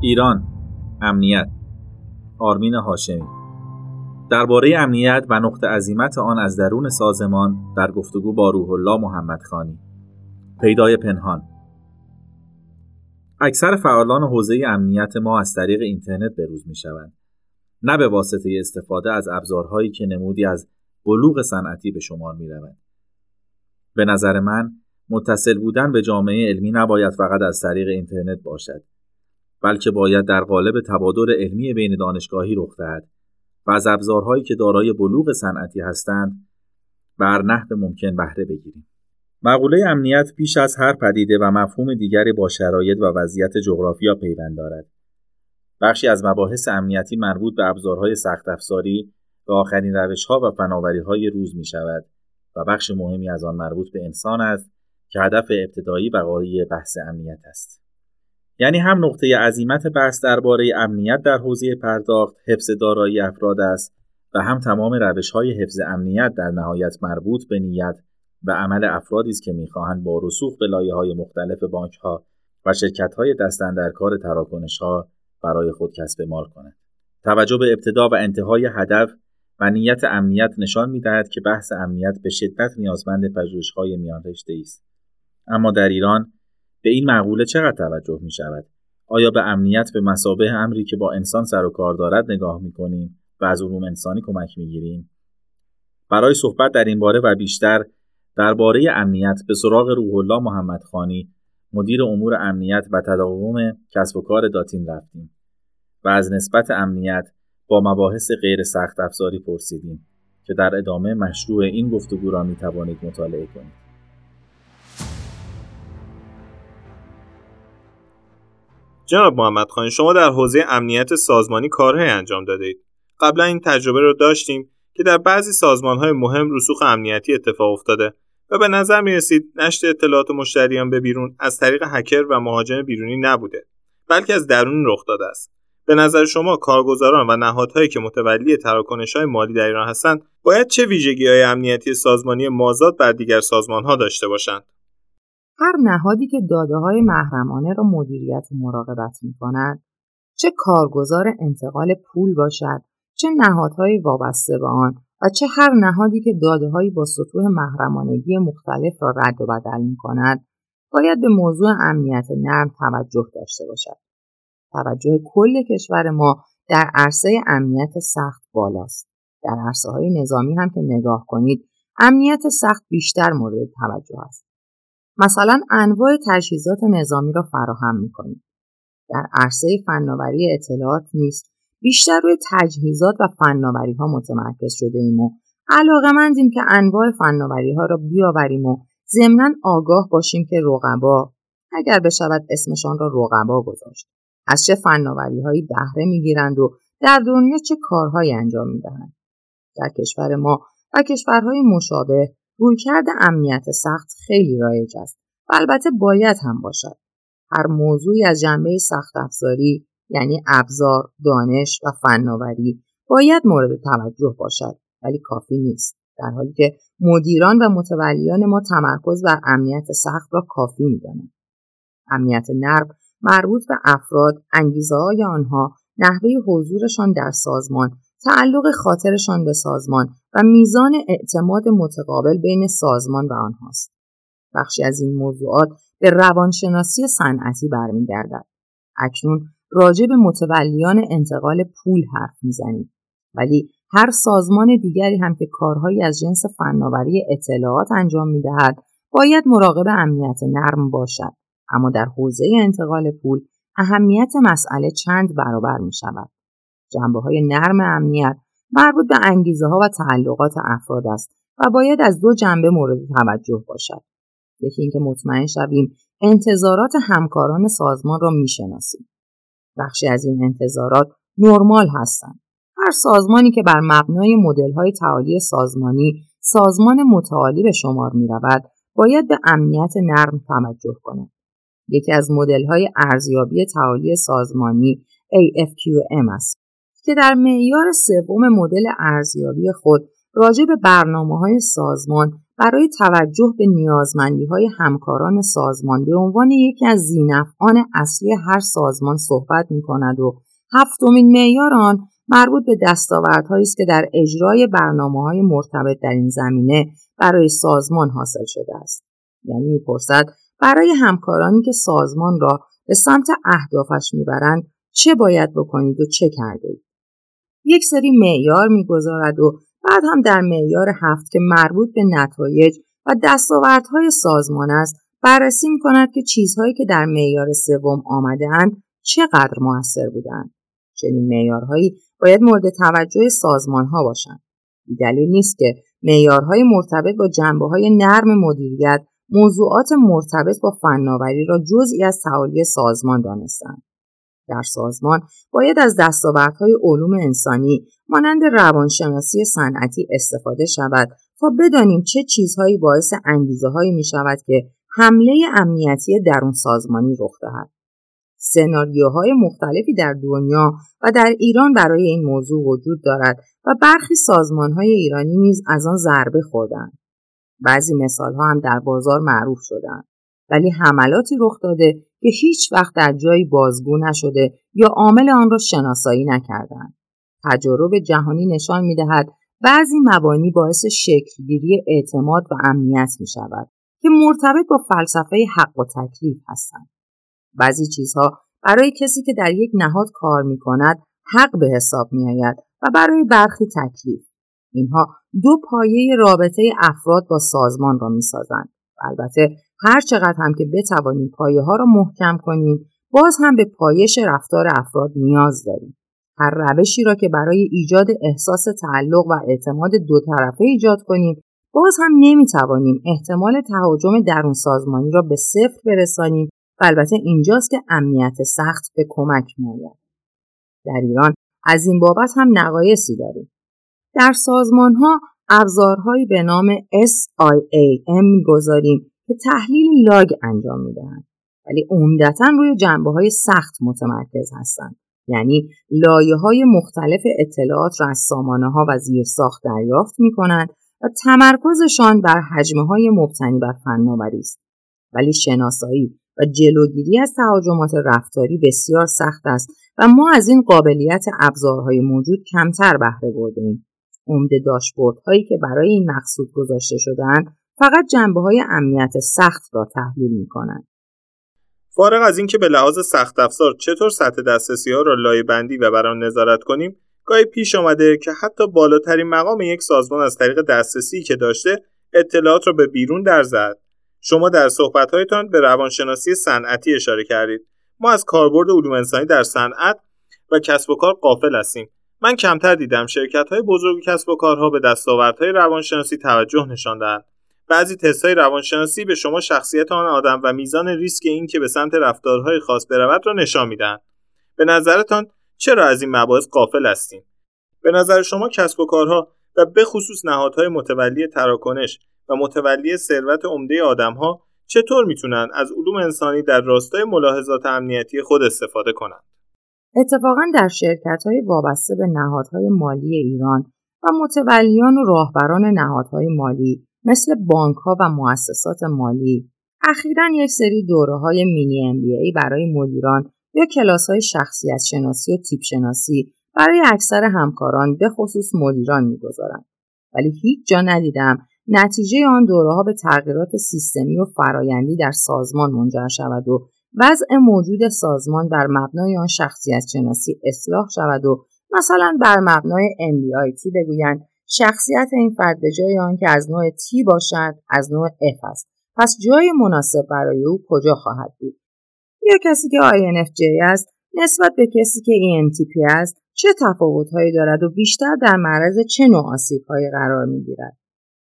ایران امنیت. آرمین هاشمی. درباره امنیت و نقطه عظیمت آن از درون سازمان در گفتگو با روح الله محمد خانی. پیدای پنهان. اکثر فعالان حوزه امنیت ما از طریق اینترنت بروز می شوند. نه به واسطه استفاده از ابزارهایی که نمودی از بلوغ صنعتی به شمار می روند. به نظر من متصل بودن به جامعه علمی نباید فقط از طریق اینترنت باشد. بلکه باید در قالب تبادل علمی بین دانشگاهی رخ دهد و از ابزارهایی که دارای بلوغ صنعتی هستند بر نحو ممکن بهره بگیریم. مقوله امنیت بیش از هر پدیده و مفهوم دیگری با شرایط و وضعیت جغرافیا پیوند دارد. بخشی از مباحث امنیتی مربوط به ابزارهای سخت افزاری و آخرین روشها و فناوریهای روز می شود و بخش مهمی از آن مربوط به انسان است که هدف ابتدایی بقایی بحث امنیت است. یعنی هم نقطه عظیمت بحث درباره امنیت در حوزه پرداخت حفظ دارایی افراد است و هم تمام روش های حفظ امنیت در نهایت مربوط به نیت و عمل افرادی است که می‌خواهند با رسوخ به لایه های مختلف بانک ها و شرکت های دستن در کار تراکنش ها برای خود کسب مال کنند. توجه به ابتدا و انتهای هدف و نیت امنیت نشان می‌دهد که بحث امنیت به شدت نیازمند های میان رشته است. اما در ایران به این معقوله چقدر توجه می شود؟ آیا به امنیت به مسابه امری که با انسان سر و کار دارد نگاه می کنیم و از علوم انسانی کمک می گیریم؟ برای صحبت در این باره و بیشتر درباره امنیت به سراغ روح الله محمد خانی مدیر امور امنیت و تداوم کسب و کار داتین رفتیم و از نسبت امنیت با مباحث غیر سخت افزاری پرسیدیم که در ادامه مشروع این گفتگو را می توانید مطالعه کنید. جناب محمد خانی شما در حوزه امنیت سازمانی کارهای انجام دادید. قبلا این تجربه رو داشتیم که در بعضی سازمانهای مهم رسوخ امنیتی اتفاق افتاده و به نظر می رسید نشر اطلاعات مشتریان به بیرون از طریق هکر و مهاجم بیرونی نبوده بلکه از درون رخ داده است. به نظر شما کارگزاران و نهادهایی که متولی تراکنش های مالی در ایران هستند باید چه ویژگی های امنیتی سازمانی مازاد بر دیگر سازمان ها داشته باشند؟ هر نهادی که داده های محرمانه را مدیریت و مراقبت می کند چه کارگزار انتقال پول باشد چه نهادهای وابسته به آن و چه هر نهادی که داده هایی با سطوح محرمانگی مختلف را رد و بدل می کند باید به موضوع امنیت نرم توجه داشته باشد. توجه کل کشور ما در عرصه امنیت سخت بالاست. در عرصه های نظامی هم که نگاه کنید امنیت سخت بیشتر مورد توجه است. مثلا انواع تجهیزات نظامی را فراهم می‌کنیم. در عرصه فناوری اطلاعات نیست. بیشتر روی تجهیزات و فناوری ها متمرکز شده ایم و علاقه مندیم که انواع فناوری ها را بیاوریم و ضمنا آگاه باشیم که رقبا اگر بشود اسمشان را رقبا گذاشت. از چه فناوری هایی بهره می‌گیرند و در دنیا چه کارهایی انجام می‌دهند؟ در کشور ما و کشورهای مشابه رویکرد امنیت سخت خیلی رایج است و البته باید هم باشد. هر موضوعی از جنبه سخت افزاری یعنی ابزار دانش و فناوری باید مورد توجه باشد ولی کافی نیست. در حالی که مدیران و متولیان ما تمرکز بر امنیت سخت را کافی می‌دانند. امنیت نرم مربوط به افراد انگیزه های آنها نحوه حضورشان در سازمان تعلق خاطرشان به سازمان و میزان اعتماد متقابل بین سازمان و آنهاست. بخشی از این موضوعات به روانشناسی صنعتی برمیگردد. اکنون راجع به متولیان انتقال پول حرف می‌زنیم ولی هر سازمان دیگری هم که کارهایی از جنس فناوری اطلاعات انجام می‌دهد باید مراقب امنیت نرم باشد اما در حوزه انتقال پول اهمیت مسئله چند برابر می شود. جنبه های نرم امنیت مربوط به انگیزه ها و تعلقات افراد است و باید از دو جنبه مورد توجه باشد. یکی اینکه مطمئن شویم انتظارات همکاران سازمان را می‌شناسیم. بخشی از این انتظارات نرمال هستند. هر سازمانی که بر مبنای مدل های تعالی سازمانی سازمان متعالی به شمار می رود باید به امنیت نرم توجه کند. یکی از مدل های ارزیابی تعالی سازمانی AFQM است که در معیار سوم مدل ارزیابی خود راجع به برنامه های سازمان برای توجه به نیازمندی های همکاران سازمان به عنوان یکی از زینفعان اصلی هر سازمان صحبت می کند و هفتمین معیار آن مربوط به دستاوردهایی است که در اجرای برنامه های مرتبط در این زمینه برای سازمان حاصل شده است یعنی می‌پرسد برای همکارانی که سازمان را به سمت اهدافش می‌برند چه باید بکنید و چه کرده اید. یک سری معیار می‌گذارد و بعد هم در معیار هفت که مربوط به نتایج و دستاوردهای سازمان است بررسی می کند که چیزهایی که در معیار سوم آمده اند چقدر موثر بودند. چنین معیارهایی باید مورد توجه سازمان ها باشند. دلیل نیست که معیارهای مرتبط با جنبه های نرم مدیریت موضوعات مرتبط با فناوری را جزئی از تعالی سازمان دانستند. در سازمان باید از دستاوردهای علوم انسانی مانند روانشناسی صنعتی استفاده شود تا بدانیم چه چیزهایی باعث انگیزه هایی می شود که حمله امنیتی درون سازمانی رخ دهد. سناریوهای مختلفی در دنیا و در ایران برای این موضوع وجود دارد و برخی سازمانهای ایرانی نیز از آن ضربه خوردند. بعضی مثالها هم در بازار معروف شدند. ولی حملاتی رخ داده که هیچ وقت در جایی بازگو نشده یا عامل آن را شناسایی نکردند. تجارب جهانی نشان می دهد بعضی مبانی باعث شکلگیری اعتماد و امنیت می شود که مرتبط با فلسفه حق و تکلیف هستند. بعضی چیزها برای کسی که در یک نهاد کار می کند حق به حساب می آید و برای برخی تکلیف. اینها دو پایه رابطه افراد با سازمان را می سازند. البته هر چقدر هم که بتوانیم پایه ها را محکم کنیم باز هم به پایش رفتار افراد نیاز داریم. هر روشی را که برای ایجاد احساس تعلق و اعتماد دو طرفه ایجاد کنیم باز هم نمی‌توانیم احتمال تهاجم درون سازمانی را به صفر برسانیم و البته اینجاست که امنیت سخت به کمک میآید در ایران از این بابت هم نقایصی داریم در سازمان ها ابزارهایی به نام SIAM می‌گذاریم که تحلیل لاگ انجام می‌دهند. ولی عمدتا روی جنبه های سخت متمرکز هستند. یعنی لایه های مختلف اطلاعات را از سامانه ها و زیرساخت دریافت می کنند و تمرکزشان بر حجمه های مبتنی بر فناوری است. ولی شناسایی و جلوگیری از تهاجمات رفتاری بسیار سخت است و ما از این قابلیت ابزارهای موجود کمتر بهره بردیم عمده داشبورد هایی که برای این مقصود گذاشته شدهاند فقط جنبه های امنیت سخت را تحلیل می کنند. فارغ از اینکه به لحاظ سخت افزار چطور سطح دسترسی ها را لایه بندی و بر آن نظارت کنیم گاهی پیش آمده که حتی بالاترین مقام یک سازمان از طریق دسترسی که داشته اطلاعات را به بیرون در زد. شما در صحبتهایتان به روانشناسی صنعتی اشاره کردید. ما از کاربرد علوم انسانی در صنعت و کسب و کار قافل هستیم. من کمتر دیدم شرکت های بزرگ کسب و کارها به دستاوردهای روانشناسی توجه نشان دهند. بعضی های روانشناسی به شما شخصیت آن آدم و میزان ریسک این که به سمت رفتارهای خاص برود را نشان می‌دهند. به نظرتان چرا از این مباحث قافل هستیم؟ به نظر شما کسب و کارها و به خصوص نهادهای متولی تراکنش و متولی ثروت عمده آدمها چطور می‌تونن از علوم انسانی در راستای ملاحظات امنیتی خود استفاده کنند؟ اتفاقا در شرکت های وابسته به نهادهای مالی ایران و متولیان و راهبران نهادهای مالی مثل بانک ها و مؤسسات مالی اخیرا یک سری دوره های مینی ام بی ای برای مدیران یا کلاس های شخصیت شناسی و تیپ شناسی برای اکثر همکاران به خصوص مدیران می‌گذارند ولی هیچ جا ندیدم نتیجه آن دوره ها به تغییرات سیستمی و فرایندی در سازمان منجر شود و وضع موجود سازمان بر مبنای آن شخصیت شناسی اصلاح شود و مثلا بر مبنای MBIT بگویند شخصیت این فرد به جای آن که از نوع T باشد از نوع F است. پس جای مناسب برای او کجا خواهد بود؟ یا کسی که INFJ است نسبت به کسی که ENTP است چه تفاوتهایی دارد و بیشتر در معرض چه نوع آسیبهایی قرار می‌گیرد؟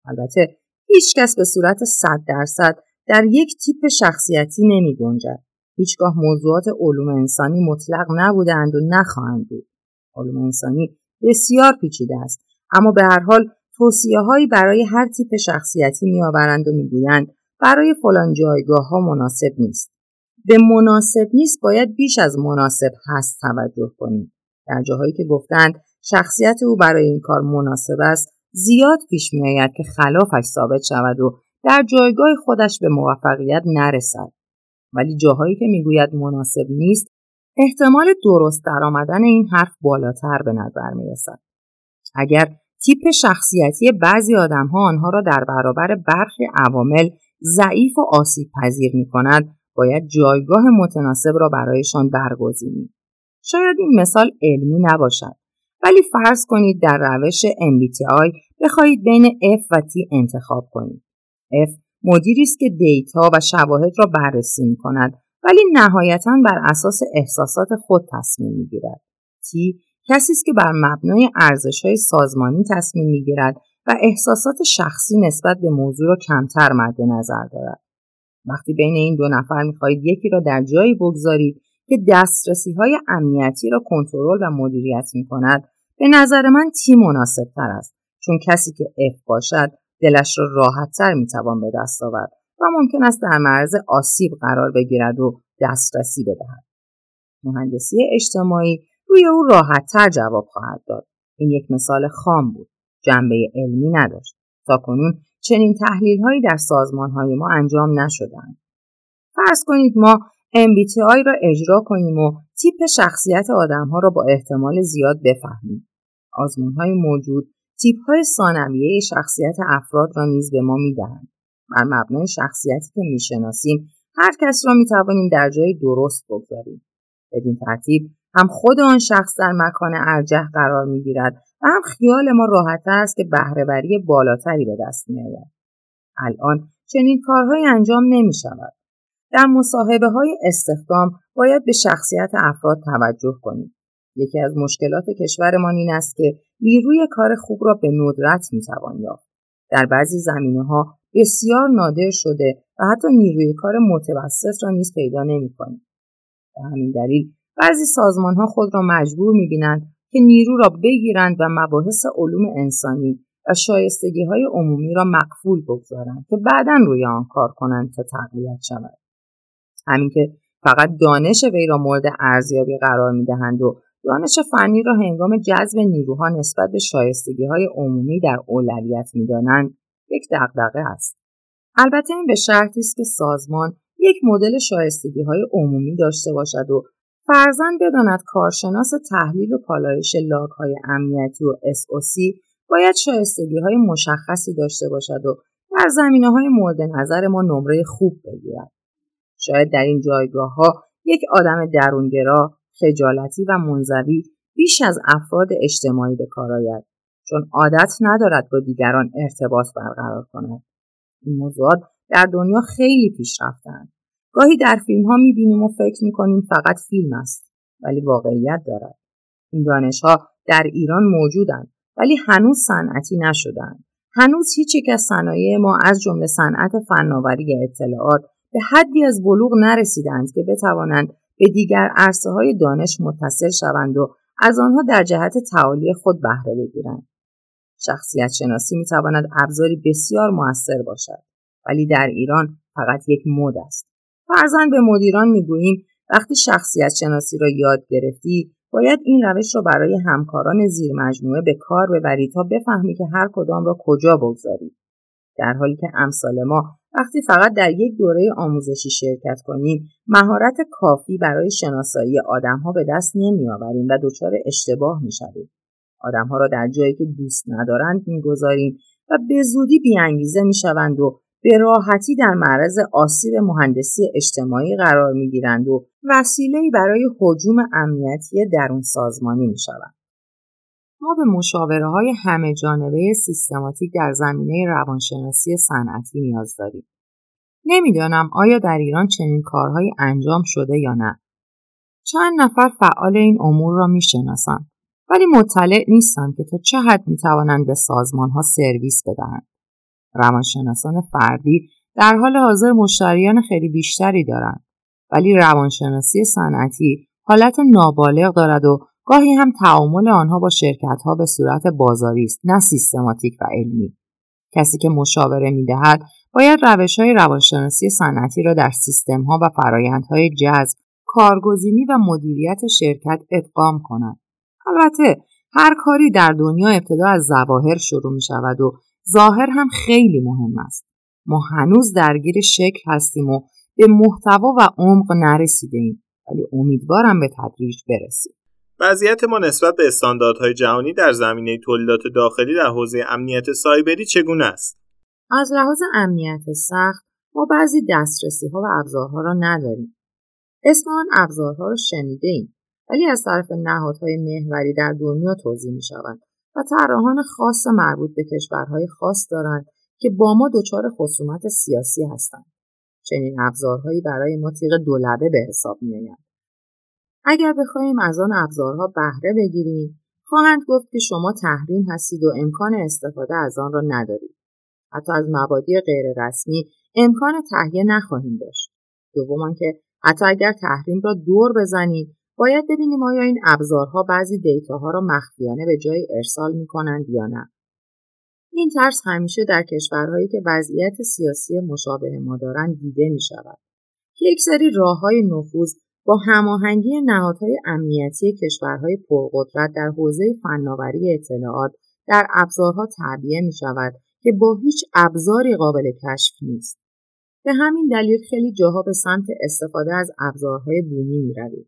البته هیچکس به صورت صد درصد در یک تیپ شخصیتی نمی گنجد. هیچگاه موضوعات علوم انسانی مطلق نبودند و نخواهند بود. علوم انسانی بسیار پیچیده است اما به هر حال توصیه هایی برای هر تیپ شخصیتی میآورند و می‌گویند برای فلان جایگاه ها مناسب نیست. به مناسب نیست باید بیش از مناسب هست توجه کنید. در جاهایی که گفتند شخصیت او برای این کار مناسب است زیاد پیش میآید که خلافش ثابت شود و در جایگاه خودش به موفقیت نرسد ولی جاهایی که می‌گوید مناسب نیست احتمال درست درآمدن این حرف بالاتر به نظر می رسد. اگر تیپ شخصیتی بعضی آدم ها آنها را در برابر برخی عوامل ضعیف و آسیب پذیر می کند باید جایگاه متناسب را برایشان برگزینیم. شاید این مثال علمی نباشد ولی فرض کنید در روش MBTI بخواهید بین F و T انتخاب کنید. F مدیری است که دیتا و شواهد را بررسی می کند ولی نهایتا بر اساس احساسات خود تصمیم می گیرد. T کسی است که بر مبنای ارزش های سازمانی تصمیم می گیرد و احساسات شخصی نسبت به موضوع را کمتر مد نظر دارد. وقتی بین این دو نفر خواهید یکی را در جایی بگذارید که دسترسی های امنیتی را کنترل و مدیریت می کند به نظر من تی مناسب تر است چون کسی که اف باشد دلش را راحت تر می توان به دست آورد و ممکن است در معرض آسیب قرار بگیرد و دسترسی بدهد. مهندسی اجتماعی روی او راحت تر جواب خواهد داد. این یک مثال خام بود. جنبه علمی نداشت. تا کنون چنین تحلیل هایی در سازمان های ما انجام نشدند. فرض کنید ما MBTI را اجرا کنیم و تیپ شخصیت آدم ها را با احتمال زیاد بفهمیم. آزمون های موجود تیپ های ثانویه شخصیت افراد را نیز به ما می‌دهند. بر مبنای شخصیتی که می‌شناسیم هر کس را می‌توانیم در جای درست بگذاریم. بدین ترتیب هم خود آن شخص در مکان ارجح قرار می‌گیرد و هم خیال ما راحتتر است که بهرهوری بالاتری به دست میآید الان چنین کارهایی انجام نمی شود. در مصاحبه های استخدام باید به شخصیت افراد توجه کنیم. یکی از مشکلات کشورمان این است که نیروی کار خوب را به ندرت می‌توان یافت. در بعضی زمینه ها بسیار نادر شده و حتی نیروی کار متوسط را نیز پیدا نمی کنیم. به همین دلیل بعضی سازمان ها خود را مجبور می بینند که نیرو را بگیرند و مباحث علوم انسانی و شایستگی های عمومی را مقفول بگذارند که بعدا روی آن کار کنند تا تقویت شود. همین که فقط دانش وی را مورد ارزیابی قرار می دهند و دانش فنی را هنگام جذب نیروها نسبت به شایستگی های عمومی در اولویت می دانند یک دغدغه است. البته این به شرطی است که سازمان یک مدل شایستگی های عمومی داشته باشد و فرزن بداند کارشناس تحلیل و پالایش لاگ های امنیتی و SOC باید شایستگی های مشخصی داشته باشد و در زمینه های مورد نظر ما نمره خوب بگیرد. شاید در این جایگاه ها یک آدم درونگرا، خجالتی و منزوی بیش از افراد اجتماعی به کار آید چون عادت ندارد با دیگران ارتباط برقرار کند. این موضوعات در دنیا خیلی پیشرفتند. گاهی در فیلم ها می‌بینیم و فکر می‌کنیم فقط فیلم است ولی واقعیت دارد. این دانش ها در ایران موجودند ولی هنوز صنعتی نشدند. هنوز هیچ یک از صنایع ما از جمله صنعت فناوری اطلاعات به حدی از بلوغ نرسیدند که بتوانند به دیگر عرصه های دانش متصل شوند و از آنها در جهت تعالی خود بهره بگیرند. شخصیت شناسی می تواند ابزاری بسیار موثر باشد ولی در ایران فقط یک مد است. فرزن به مدیران می گوییم وقتی شخصیت شناسی را یاد گرفتی باید این روش را برای همکاران زیر مجموعه به کار ببری تا بفهمی که هر کدام را کجا بگذاری. در حالی که امثال ما وقتی فقط در یک دوره آموزشی شرکت کنیم مهارت کافی برای شناسایی آدمها به دست نمیآوریم و دچار اشتباه می‌شویم. آدمها را در جایی که دوست ندارند می‌گذاریم و به زودی بیانگیزه می‌شوند و به راحتی در معرض آسیب مهندسی اجتماعی قرار می‌گیرند و وسیلهای برای حجوم امنیتی درون سازمانی می‌شوند. ما به مشاوره های همه جانبه سیستماتیک در زمینه روانشناسی صنعتی نیاز داریم. نمی‌دانم آیا در ایران چنین کارهایی انجام شده یا نه. چند نفر فعال این امور را می‌شناسند ولی مطلع نیستند که تا چه حد می‌توانند به سازمان ها سرویس بدهند. روانشناسان فردی در حال حاضر مشتریان خیلی بیشتری دارند ولی روانشناسی صنعتی حالت نابالغ دارد و گاهی هم تعامل آنها با شرکت ها به صورت بازاری است نه سیستماتیک و علمی کسی که مشاوره می دهد باید روش های روانشناسی صنعتی را در سیستم ها و فرایندهای جذب کارگزینی و مدیریت شرکت ادغام کند البته هر کاری در دنیا ابتدا از ظواهر شروع می شود و ظاهر هم خیلی مهم است. ما هنوز درگیر شکل هستیم و به محتوا و عمق نرسیده ایم ولی امیدوارم به تدریج برسیم. وضعیت ما نسبت به استانداردهای جهانی در زمینه تولیدات داخلی در حوزه امنیت سایبری چگونه است؟ از لحاظ امنیت سخت ما بعضی دسترسی ها و ابزارها را نداریم. اسم آن ابزارها را شنیده ایم ولی از طرف نهادهای محوری در دنیا توضیح می شوند و طراحان خاص مربوط به کشورهای خاص دارند که با ما دچار خصومت سیاسی هستند. چنین ابزارهایی برای ما تیغ دولبه به حساب میآیند. اگر بخواهیم از آن ابزارها بهره بگیریم خواهند گفت که شما تحریم هستید و امکان استفاده از آن را ندارید. حتی از مبادی غیررسمی امکان تهیه نخواهیم داشت. دوم که حتی اگر تحریم را دور بزنید باید ببینیم آیا این ابزارها بعضی دیتاها را مخفیانه به جای ارسال می کنند یا نه. این ترس همیشه در کشورهایی که وضعیت سیاسی مشابه ما دارند دیده می شود. یک سری راه های نفوذ با هماهنگی نهادهای امنیتی کشورهای پرقدرت در حوزه فناوری اطلاعات در ابزارها تعبیه می شود که با هیچ ابزاری قابل کشف نیست. به همین دلیل خیلی جاها به سمت استفاده از ابزارهای بومی می روید.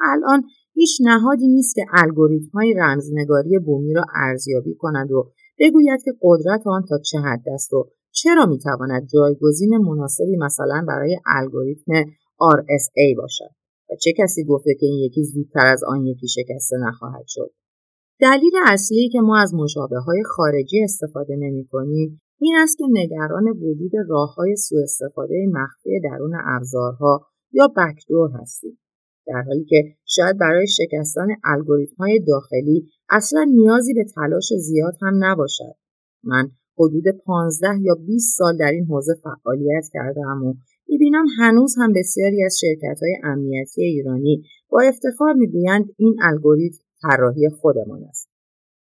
الان هیچ نهادی نیست که الگوریتم های رمزنگاری بومی را ارزیابی کند و بگوید که قدرت آن تا چه حد است و چرا می تواند جایگزین مناسبی مثلا برای الگوریتم RSA باشد و چه کسی گفته که این یکی زودتر از آن یکی شکسته نخواهد شد دلیل اصلی که ما از مشابه های خارجی استفاده نمی کنیم این است که نگران وجود راه های سوء استفاده مخفی درون ابزارها یا بکدور هستیم در حالی که شاید برای شکستن الگوریتم های داخلی اصلا نیازی به تلاش زیاد هم نباشد. من حدود 15 یا 20 سال در این حوزه فعالیت کردم و می‌بینم هنوز هم بسیاری از شرکت های امنیتی ایرانی با افتخار می‌گویند این الگوریتم طراحی خودمان است.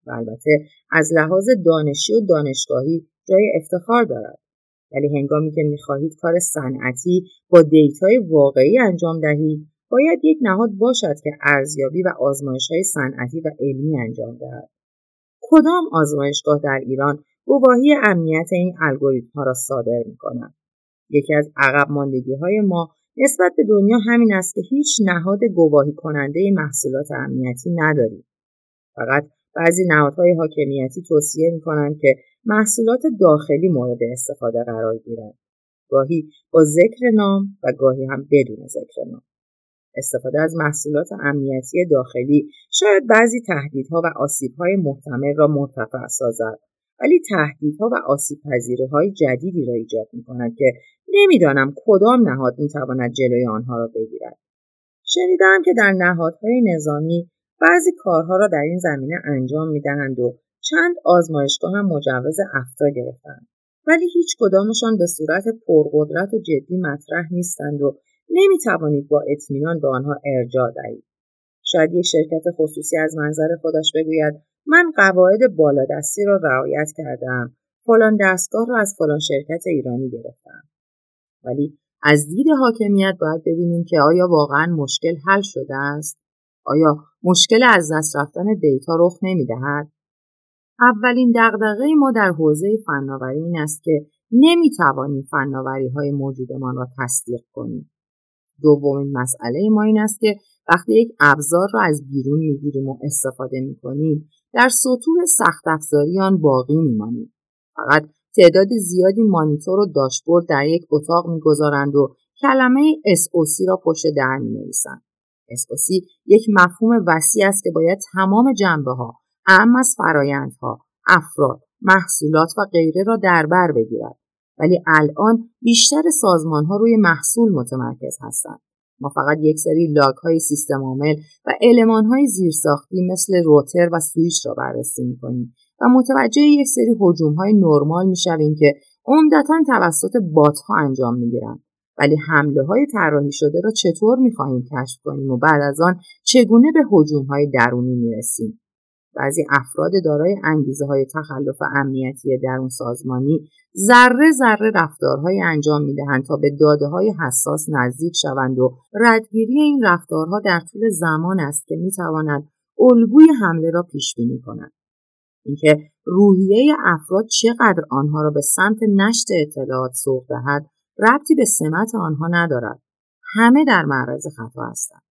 و البته از لحاظ دانشی و دانشگاهی جای افتخار دارد. ولی هنگامی که می‌خواهید کار صنعتی با دیتای واقعی انجام دهید باید یک نهاد باشد که ارزیابی و آزمایش های صنعتی و علمی انجام دهد. کدام آزمایشگاه در ایران گواهی امنیت این الگوریتم ها را صادر می کند؟ یکی از عقب ماندگی های ما نسبت به دنیا همین است که هیچ نهاد گواهی کننده محصولات امنیتی نداریم. فقط بعضی نهادهای حاکمیتی توصیه می کنند که محصولات داخلی مورد استفاده قرار گیرند. گاهی با ذکر نام و گاهی هم بدون ذکر نام. استفاده از محصولات امنیتی داخلی شاید بعضی تهدیدها و آسیبهای محتمل را مرتفع سازد ولی تهدیدها و آسیب های جدیدی را ایجاد می کند که نمی‌دانم کدام نهاد می تواند جلوی آنها را بگیرد. شنیدم که در نهادهای نظامی بعضی کارها را در این زمینه انجام می دهند و چند آزمایشگاه هم مجوز افتا گرفتند. ولی هیچ کدامشان به صورت پرقدرت و جدی مطرح نیستند و نمی توانید با اطمینان به آنها ارجاع دهید. شاید یک شرکت خصوصی از منظر خودش بگوید من قواعد بالادستی را رعایت کردم. فلان دستگاه را از فلان شرکت ایرانی گرفتم. ولی از دید حاکمیت باید ببینیم که آیا واقعا مشکل حل شده است؟ آیا مشکل از دست رفتن دیتا رخ نمی‌دهد؟ اولین دغدغه ما در حوزه فناوری این است که نمی‌توانیم فناوری های موجودمان را تصدیق کنیم. دومین مسئله ما این است که وقتی یک ابزار را از بیرون می‌گیریم و استفاده می‌کنیم در سطوح سخت افزاری آن باقی میمانیم فقط تعداد زیادی مانیتور و داشبورد در یک اتاق می‌گذارند و کلمه SOC را پشت در می نویسند. SOC یک مفهوم وسیع است که باید تمام جنبه ها اهم از فرایندها، افراد، محصولات و غیره را در بر بگیرد. ولی الان بیشتر سازمان ها روی محصول متمرکز هستند. ما فقط یک سری لاگ های سیستم عامل و علمان های زیرساختی مثل روتر و سویچ را بررسی می کنیم و متوجه یک سری حجوم های نرمال می شویم که عمدتا توسط بات ها انجام می گیرند. ولی حمله های طراحی شده را چطور می خواهیم کشف کنیم و بعد از آن چگونه به حجوم های درونی می رسیم؟ بعضی افراد دارای انگیزه های تخلف امنیتی درون سازمانی ذره ذره رفتارهایی انجام می‌دهند تا به داده های حساس نزدیک شوند و ردگیری این رفتارها در طول زمان است که می‌تواند الگوی حمله را پیش بینی کنند اینکه روحیه افراد چقدر آنها را به سمت نشت اطلاعات سوق دهد ربطی به سمت آنها ندارد. همه در معرض خطا هستند.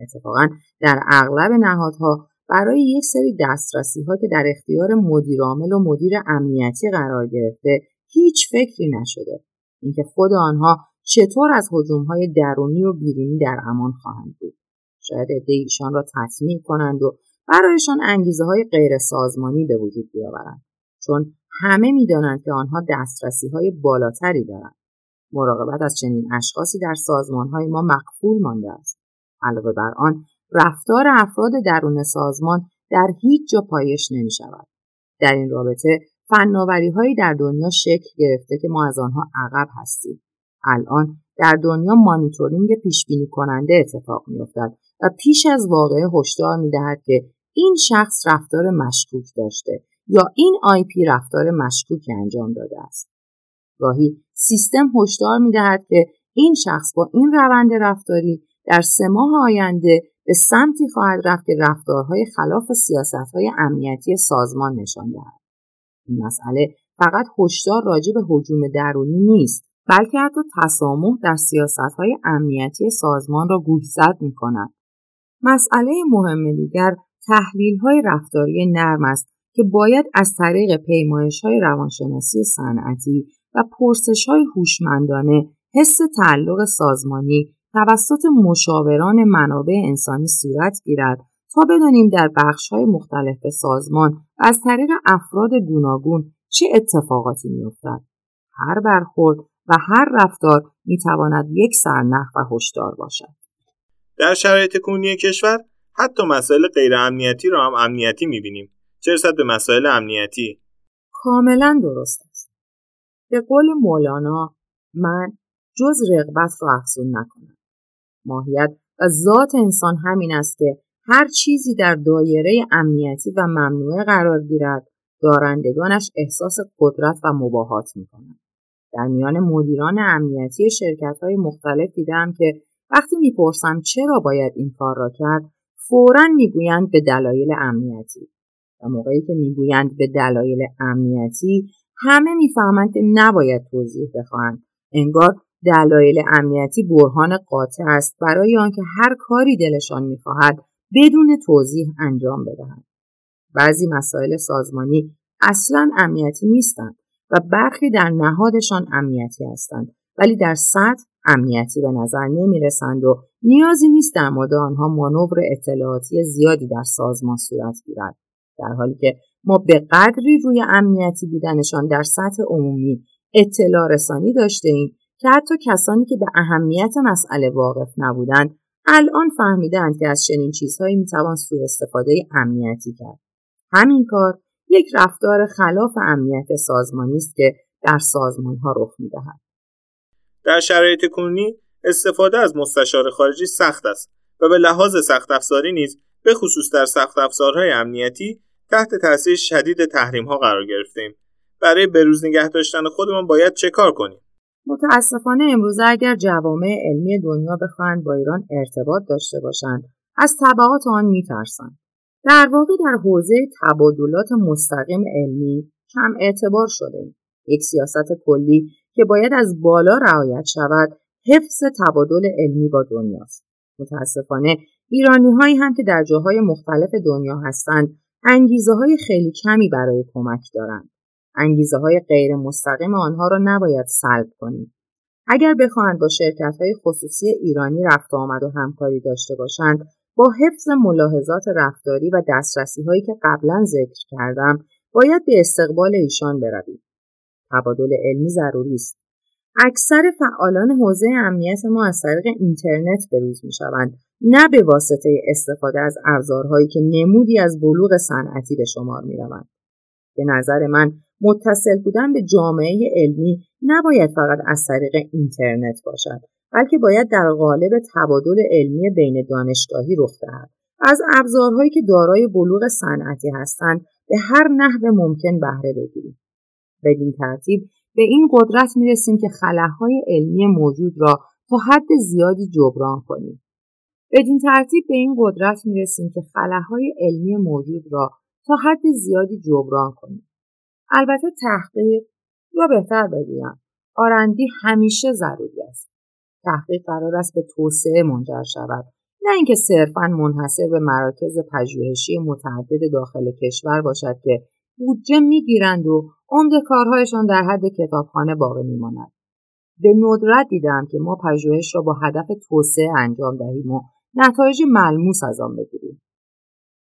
اتفاقا در اغلب نهادها برای یک سری دسترسی ها که در اختیار مدیرعامل و مدیر امنیتی قرار گرفته هیچ فکری نشده. اینکه خود آنها چطور از های درونی و بیرونی در امان خواهند بود. شاید عده ایشان را تطمیع کنند و برایشان انگیزه های غیر سازمانی به وجود بیاورند. چون همه می‌دانند که آنها دسترسی های بالاتری دارند. مراقبت از چنین اشخاصی در سازمان های ما مقفول مانده است. علاوه بر آن رفتار افراد درون سازمان در هیچ جا پایش نمی شود. در این رابطه فناوری هایی در دنیا شکل گرفته که ما از آنها عقب هستیم. الان در دنیا مانیتورینگ پیش بینی کننده اتفاق می افتد و پیش از واقعه هشدار می دهد که این شخص رفتار مشکوک داشته یا این آی پی رفتار مشکوک انجام داده است. گاهی سیستم هشدار می دهد که این شخص با این روند رفتاری در سه ماه آینده به سمتی خواهد رفت که رفتارهای خلاف سیاستهای امنیتی سازمان نشان دهد. این مسئله فقط هشدار راجع به حجوم درونی نیست بلکه حتی تسامح در سیاستهای امنیتی سازمان را گوشزد می کند. مسئله مهم دیگر تحلیل های رفتاری نرم است که باید از طریق پیمایش های روانشناسی صنعتی و پرسش های هوشمندانه حس تعلق سازمانی توسط مشاوران منابع انسانی صورت گیرد تا بدانیم در های مختلف سازمان و از طریق افراد گوناگون چه اتفاقاتی میافتد. هر برخورد و هر رفتار می‌تواند یک سرنخ و هشدار باشد. در شرایط کنونی کشور حتی مسائل غیر امنیتی را هم امنیتی می‌بینیم. چه رسد به مسائل امنیتی؟ کاملا درست است. به قول مولانا من جز رغبت را افزون نکنم. ماهیت و ذات انسان همین است که هر چیزی در دایره امنیتی و ممنوعه قرار گیرد دارندگانش احساس قدرت و مباهات می کنند. در میان مدیران امنیتی شرکت های مختلف دیدم که وقتی می‌پرسم چرا باید این کار را کرد فورا می‌گویند به دلایل امنیتی و موقعی که می‌گویند به دلایل امنیتی همه می‌فهمند که نباید توضیح بخواهند انگار دلایل امنیتی برهان قاطع است. برای آنکه هر کاری دلشان می‌خواهد بدون توضیح انجام بدهند بعضی مسائل سازمانی اصلا امنیتی نیستند و برخی در نهادشان امنیتی هستند ولی در سطح امنیتی به نظر نمی رسند و نیازی نیست در مورد آنها مانور اطلاعاتی زیادی در سازمان صورت گیرد. در حالی که ما به قدری روی امنیتی بودنشان در سطح عمومی اطلاع رسانی داشته ایم که حتی کسانی که به اهمیت مسئله واقف نبودند الان فهمیدند که از چنین چیزهایی می‌توان سوء استفاده امنیتی کرد. همین کار یک رفتار خلاف امنیت سازمانی است که در سازمان ها رخ می‌دهد. در شرایط کنونی استفاده از مستشار خارجی سخت است و به لحاظ سخت افزاری نیز به خصوص در سخت افزارهای امنیتی تحت تاثیر شدید تحریم ها قرار گرفتیم برای بروز نگه داشتن خودمان باید چه کار کنیم؟ متاسفانه امروزه اگر جوامع علمی دنیا بخواهند با ایران ارتباط داشته باشند از طبعات آن میترسند. در واقع در حوزه تبادلات مستقیم علمی کم اعتبار شده یک سیاست کلی که باید از بالا رعایت شود حفظ تبادل علمی با دنیاست. متاسفانه ایرانی هایی هم که در جاهای مختلف دنیا هستند انگیزه های خیلی کمی برای کمک دارند. انگیزه های غیر مستقیم آنها را نباید سلب کنیم. اگر بخواهند با شرکت های خصوصی ایرانی رفت آمد و همکاری داشته باشند با حفظ ملاحظات رفتاری و دسترسی هایی که قبلا ذکر کردم باید به استقبال ایشان بروید. تبادل علمی ضروری است. اکثر فعالان حوزه امنیت ما از طریق اینترنت بروز می شوند نه به واسطه استفاده از ابزارهایی که نمودی از بلوغ صنعتی به شمار می روند. به نظر من متصل بودن به جامعه علمی نباید فقط از طریق اینترنت باشد بلکه باید در قالب تبادل علمی بین دانشگاهی رخ دهد. از ابزارهایی که دارای بلوغ صنعتی هستند به هر نحو ممکن بهره بگیریم. بدین ترتیب به این قدرت می‌رسیم که خلاهای علمی موجود را تا حد زیادی جبران کنیم. بدین ترتیب به این قدرت می‌رسیم که خلاهای علمی موجود را تا حد زیادی جبران کنیم. البته تحقیق یا بهتر بگویم آرندی همیشه ضروری است. تحقیق قرار است به توسعه منجر شود نه اینکه صرفا منحصر به مراکز پژوهشی متعدد داخل کشور باشد که بودجه می‌گیرند و عمد کارهایشان در حد کتابخانه باقی میماند به ندرت دیدم که ما پژوهش را با هدف توسعه انجام دهیم و نتایج ملموس از آن بگیریم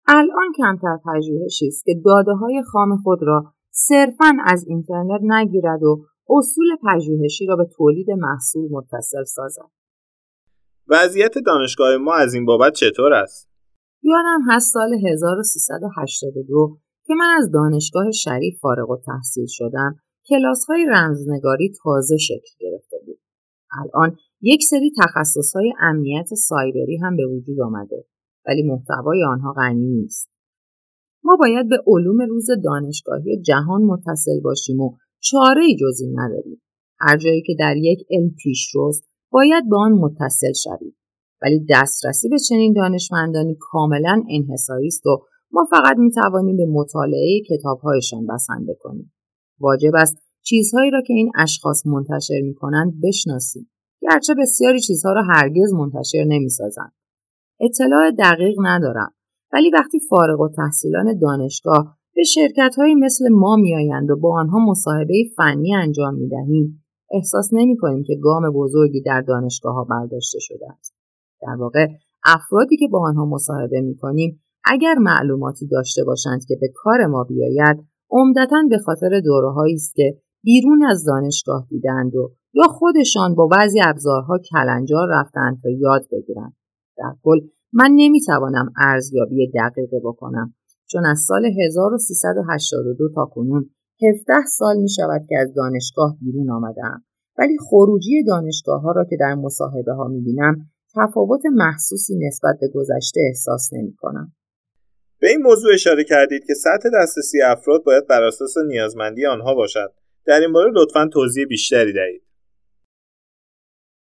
الان کمتر پژوهشی است که داده های خام خود را صرفا از اینترنت نگیرد و اصول پژوهشی را به تولید محصول متصل سازد وضعیت دانشگاه ما از این بابت چطور است یادم هست سال 1382 که من از دانشگاه شریف فارغ و تحصیل شدم کلاس های رمزنگاری تازه شکل گرفته بود. الان یک سری تخصص های امنیت سایبری هم به وجود آمده ولی محتوای آنها غنی نیست. ما باید به علوم روز دانشگاهی جهان متصل باشیم و چاره ای جز نداریم. هر جایی که در یک علم روست باید به آن متصل شوید. ولی دسترسی به چنین دانشمندانی کاملا انحصاری است و ما فقط می توانیم به مطالعه کتابهایشان بسنده کنیم. واجب است چیزهایی را که این اشخاص منتشر می کنند بشناسیم. گرچه بسیاری چیزها را هرگز منتشر نمی سازند. اطلاع دقیق ندارم ولی وقتی فارغ و تحصیلان دانشگاه به شرکت مثل ما میآیند و با آنها مصاحبه فنی انجام می دهیم احساس نمی کنیم که گام بزرگی در دانشگاه ها برداشته شده است. در واقع افرادی که با آنها مصاحبه می کنیم اگر معلوماتی داشته باشند که به کار ما بیاید عمدتا به خاطر دوره است که بیرون از دانشگاه دیدند و یا خودشان با بعضی ابزارها کلنجار رفتند تا یاد بگیرند در کل من نمی‌توانم ارزیابی دقیقه بکنم چون از سال 1382 تا کنون 17 سال می شود که از دانشگاه بیرون آمدم ولی خروجی دانشگاه ها را که در مصاحبه ها می بینم تفاوت محسوسی نسبت به گذشته احساس نمی کنم. به این موضوع اشاره کردید که سطح دسترسی افراد باید بر اساس نیازمندی آنها باشد. در این باره لطفا توضیح بیشتری دهید.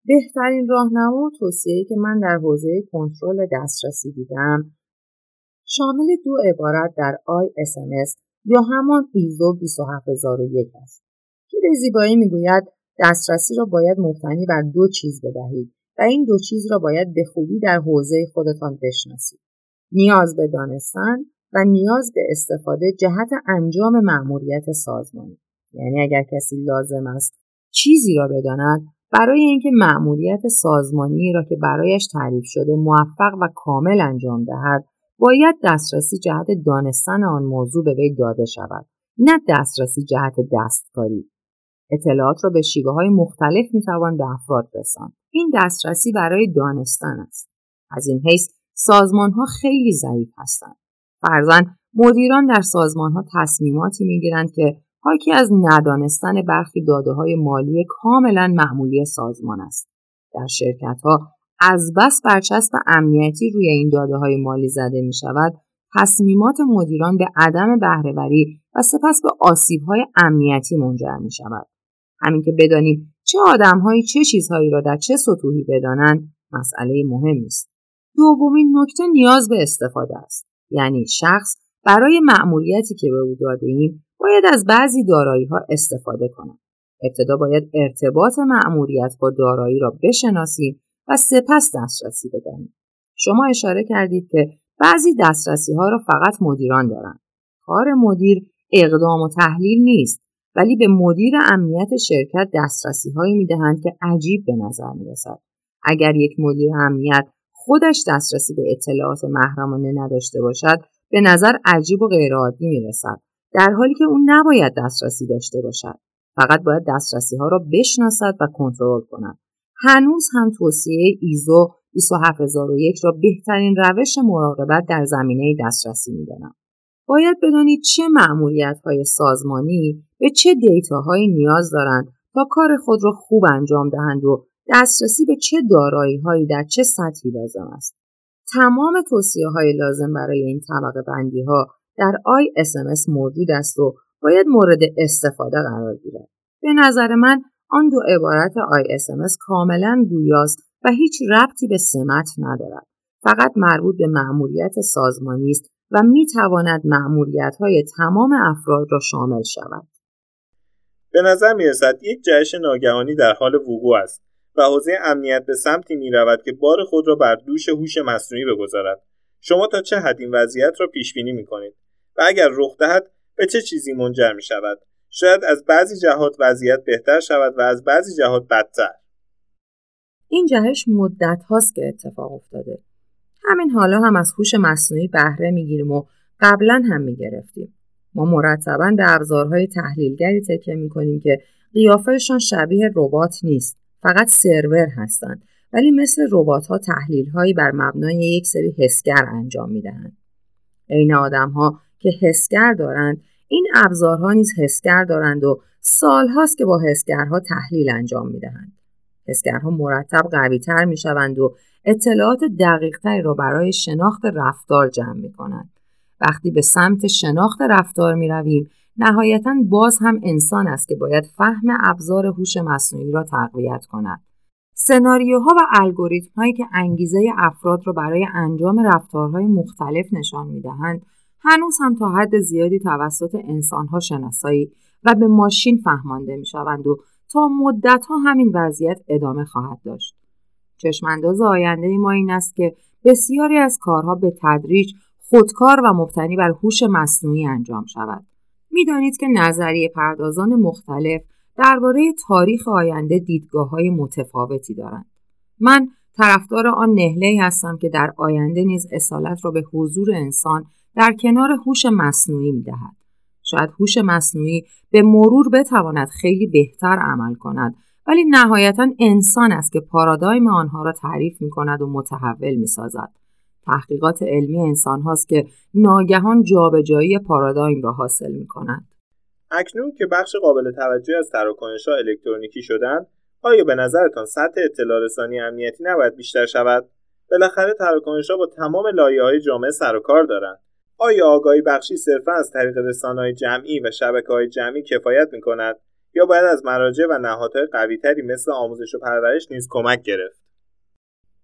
بهترین راهنما و توصیه‌ای که من در حوزه کنترل دسترسی دیدم شامل دو عبارت در ISMS یا همان ایزو 27001 است. که به زیبایی می‌گوید دسترسی را باید مبتنی بر دو چیز بدهید و این دو چیز را باید به خوبی در حوزه خودتان بشناسید. نیاز به دانستن و نیاز به استفاده جهت انجام مأموریت سازمانی. یعنی اگر کسی لازم است چیزی را بداند برای اینکه مأموریت سازمانی را که برایش تعریف شده موفق و کامل انجام دهد باید دسترسی جهت دانستن آن موضوع به وی داده شود نه دسترسی جهت دستکاری. اطلاعات را به شیوه های مختلف می‌توان به افراد رساند. این دسترسی برای دانستن است. از این حیث سازمان ها خیلی ضعیف هستند. فرزن مدیران در سازمان ها تصمیماتی می‌گیرند که حاکی از ندانستن برخی داده های مالی کاملا معمولی سازمان است در شرکت ها از بس برچسب امنیتی روی این داده های مالی زده می شود تصمیمات مدیران به عدم بهرهوری و سپس به آسیب های امنیتی منجر می شود. همین که بدانیم چه آدمهایی چه چیزهایی را در چه سطوحی بدانند مسئله مهمی است. دومین نکته نیاز به استفاده است. یعنی شخص برای مأموریتی که به او داده ایم باید از بعضی دارایی ها استفاده کند. ابتدا باید ارتباط مأموریت با دارایی را بشناسیم و سپس دسترسی بدهیم. شما اشاره کردید که بعضی دسترسی ها را فقط مدیران دارند. کار مدیر اقدام و تحلیل نیست ولی به مدیر امنیت شرکت دسترسی هایی می دهند که عجیب به نظر می رسد. اگر یک مدیر امنیت خودش دسترسی به اطلاعات محرمانه نداشته باشد به نظر عجیب و غیرعادی می رسد. در حالی که اون نباید دسترسی داشته باشد. فقط باید دسترسی ها را بشناسد و کنترل کند. هنوز هم توصیه ایزو 27001 را بهترین روش مراقبت در زمینه دسترسی می‌دانم. باید بدانید چه معمولیت های سازمانی به چه دیتاهایی نیاز دارند تا کار خود را خوب انجام دهند و دسترسی به چه دارایی هایی در چه سطحی لازم است. تمام توصیه های لازم برای این طبقه بندی ها در ISMS موجود است و باید مورد استفاده قرار گیرد. به نظر من آن دو عبارت ISMS کاملا گویاست و هیچ ربطی به سمت ندارد. فقط مربوط به مأموریت سازمانی است و می تواند های تمام افراد را شامل شود. به نظر می رسد یک جشن ناگهانی در حال وقوع است و حوزه امنیت به سمتی می رود که بار خود را بر دوش هوش مصنوعی بگذارد. شما تا چه حد این وضعیت را پیش بینی می کنید و اگر رخ دهد به چه چیزی منجر می شود؟ شاید از بعضی جهات وضعیت بهتر شود و از بعضی جهات بدتر. این جهش مدت هاست که اتفاق افتاده. همین حالا هم از هوش مصنوعی بهره می‌گیریم و قبلا هم می‌گرفتیم. ما مرتبا به ابزارهای تحلیلگری تکیه می‌کنیم که قیافهشان شبیه ربات نیست فقط سرور هستند ولی مثل ربات ها تحلیل هایی بر مبنای یک سری حسگر انجام می‌دهند عین آدم ها که حسگر دارند این ابزارها نیز حسگر دارند و سالهاست که با حسگرها تحلیل انجام می‌دهند حسگرها مرتب قویتر می‌شوند و اطلاعات دقیقتری را برای شناخت رفتار جمع می کنند. وقتی به سمت شناخت رفتار می رویم نهایتا باز هم انسان است که باید فهم ابزار هوش مصنوعی را تقویت کند. سناریوها و الگوریتم هایی که انگیزه افراد را برای انجام رفتارهای مختلف نشان می دهند هنوز هم تا حد زیادی توسط انسانها شناسایی و به ماشین فهمانده می شوند و تا مدت ها همین وضعیت ادامه خواهد داشت. چشمانداز آینده ما این است که بسیاری از کارها به تدریج خودکار و مبتنی بر هوش مصنوعی انجام شود. می‌دانید که نظریه پردازان مختلف درباره تاریخ آینده دیدگاه های متفاوتی دارند. من طرفدار آن نهله هستم که در آینده نیز اصالت را به حضور انسان در کنار هوش مصنوعی می دهد. شاید هوش مصنوعی به مرور بتواند خیلی بهتر عمل کند ولی نهایتا انسان است که پارادایم آنها را تعریف می کند و متحول می سازد. تحقیقات علمی انسان هاست که ناگهان جابجایی پارادایم را حاصل می کنند. اکنون که بخش قابل توجه از تراکنش ها الکترونیکی شدند آیا به نظرتان سطح اطلاع رسانی امنیتی نباید بیشتر شود بالاخره تراکنش ها با تمام لایه های جامعه سر و کار دارند آیا آگاهی بخشی صرفا از طریق رسانه‌های جمعی و شبکه های جمعی کفایت می کند یا باید از مراجع و نهادهای قویتری مثل آموزش و پرورش نیز کمک گرفت؟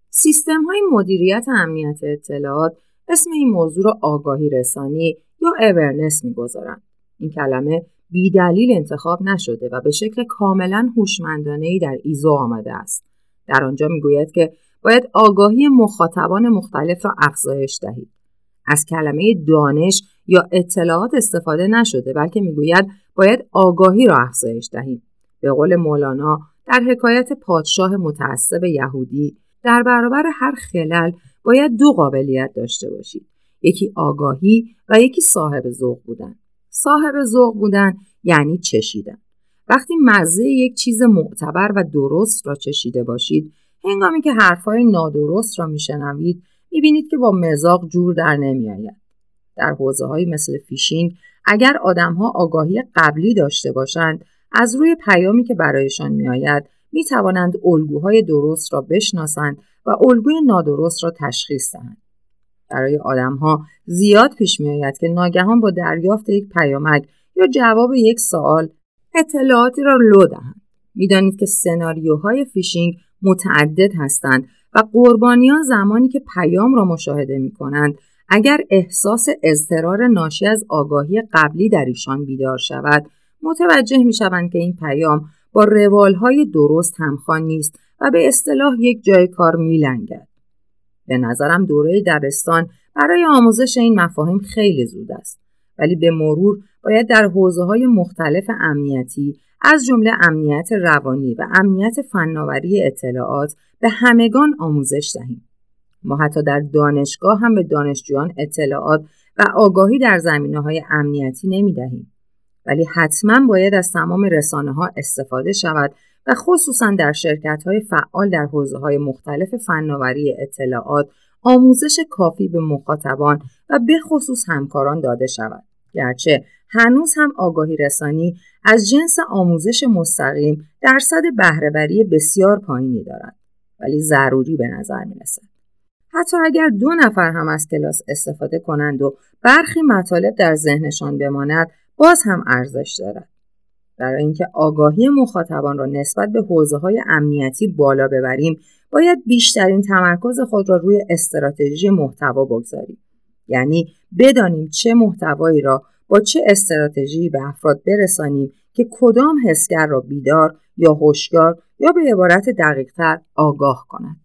سیستم های مدیریت امنیت اطلاعات اسم این موضوع را آگاهی رسانی یا اورنس می‌گذارند. این کلمه بی دلیل انتخاب نشده و به شکل کاملا هوشمندانه در ایزو آمده است. در آنجا می‌گوید که باید آگاهی مخاطبان مختلف را افزایش دهید. از کلمه دانش یا اطلاعات استفاده نشده بلکه می‌گوید باید آگاهی را افزایش دهیم. به قول مولانا در حکایت پادشاه متعصب یهودی در برابر هر خلل باید دو قابلیت داشته باشید. یکی آگاهی و یکی صاحب ذوق بودن. صاحب ذوق بودن یعنی چشیدن. وقتی مزه یک چیز معتبر و درست را چشیده باشید هنگامی که حرفهای نادرست را میشنوید می‌بینید که با مزاق جور در نمیآید در حوزه های مثل فیشینگ اگر آدمها آگاهی قبلی داشته باشند از روی پیامی که برایشان میآید می توانند الگوهای درست را بشناسند و الگوی نادرست را تشخیص دهند. برای آدمها زیاد پیش می آید که ناگهان با دریافت یک پیامک یا جواب یک سوال اطلاعاتی را لو دهند. می‌دانید که سناریوهای فیشینگ متعدد هستند و قربانیان زمانی که پیام را مشاهده می کنند اگر احساس اضطرار ناشی از آگاهی قبلی در ایشان بیدار شود متوجه می شوند که این پیام با روالهای درست همخوان نیست و به اصطلاح یک جای کار میلنگد. به نظرم دوره دبستان برای آموزش این مفاهیم خیلی زود است. ولی به مرور باید در حوزه های مختلف امنیتی از جمله امنیت روانی و امنیت فناوری اطلاعات به همگان آموزش دهیم. ما حتی در دانشگاه هم به دانشجویان اطلاعات و آگاهی در زمینه های امنیتی نمی دهیم. ولی حتما باید از تمام رسانه ها استفاده شود و خصوصا در شرکت های فعال در حوزه های مختلف فناوری اطلاعات آموزش کافی به مخاطبان و به خصوص همکاران داده شود. گرچه هنوز هم آگاهی رسانی از جنس آموزش مستقیم درصد بهرهوری بسیار پایینی دارد ولی ضروری به نظر می رسد. حتی اگر دو نفر هم از کلاس استفاده کنند و برخی مطالب در ذهنشان بماند باز هم ارزش دارد. برای اینکه آگاهی مخاطبان را نسبت به حوزه های امنیتی بالا ببریم باید بیشترین تمرکز خود را روی استراتژی محتوا بگذاریم یعنی بدانیم چه محتوایی را با چه استراتژی به افراد برسانیم که کدام حسگر را بیدار یا هوشیار یا به عبارت دقیقتر آگاه کند.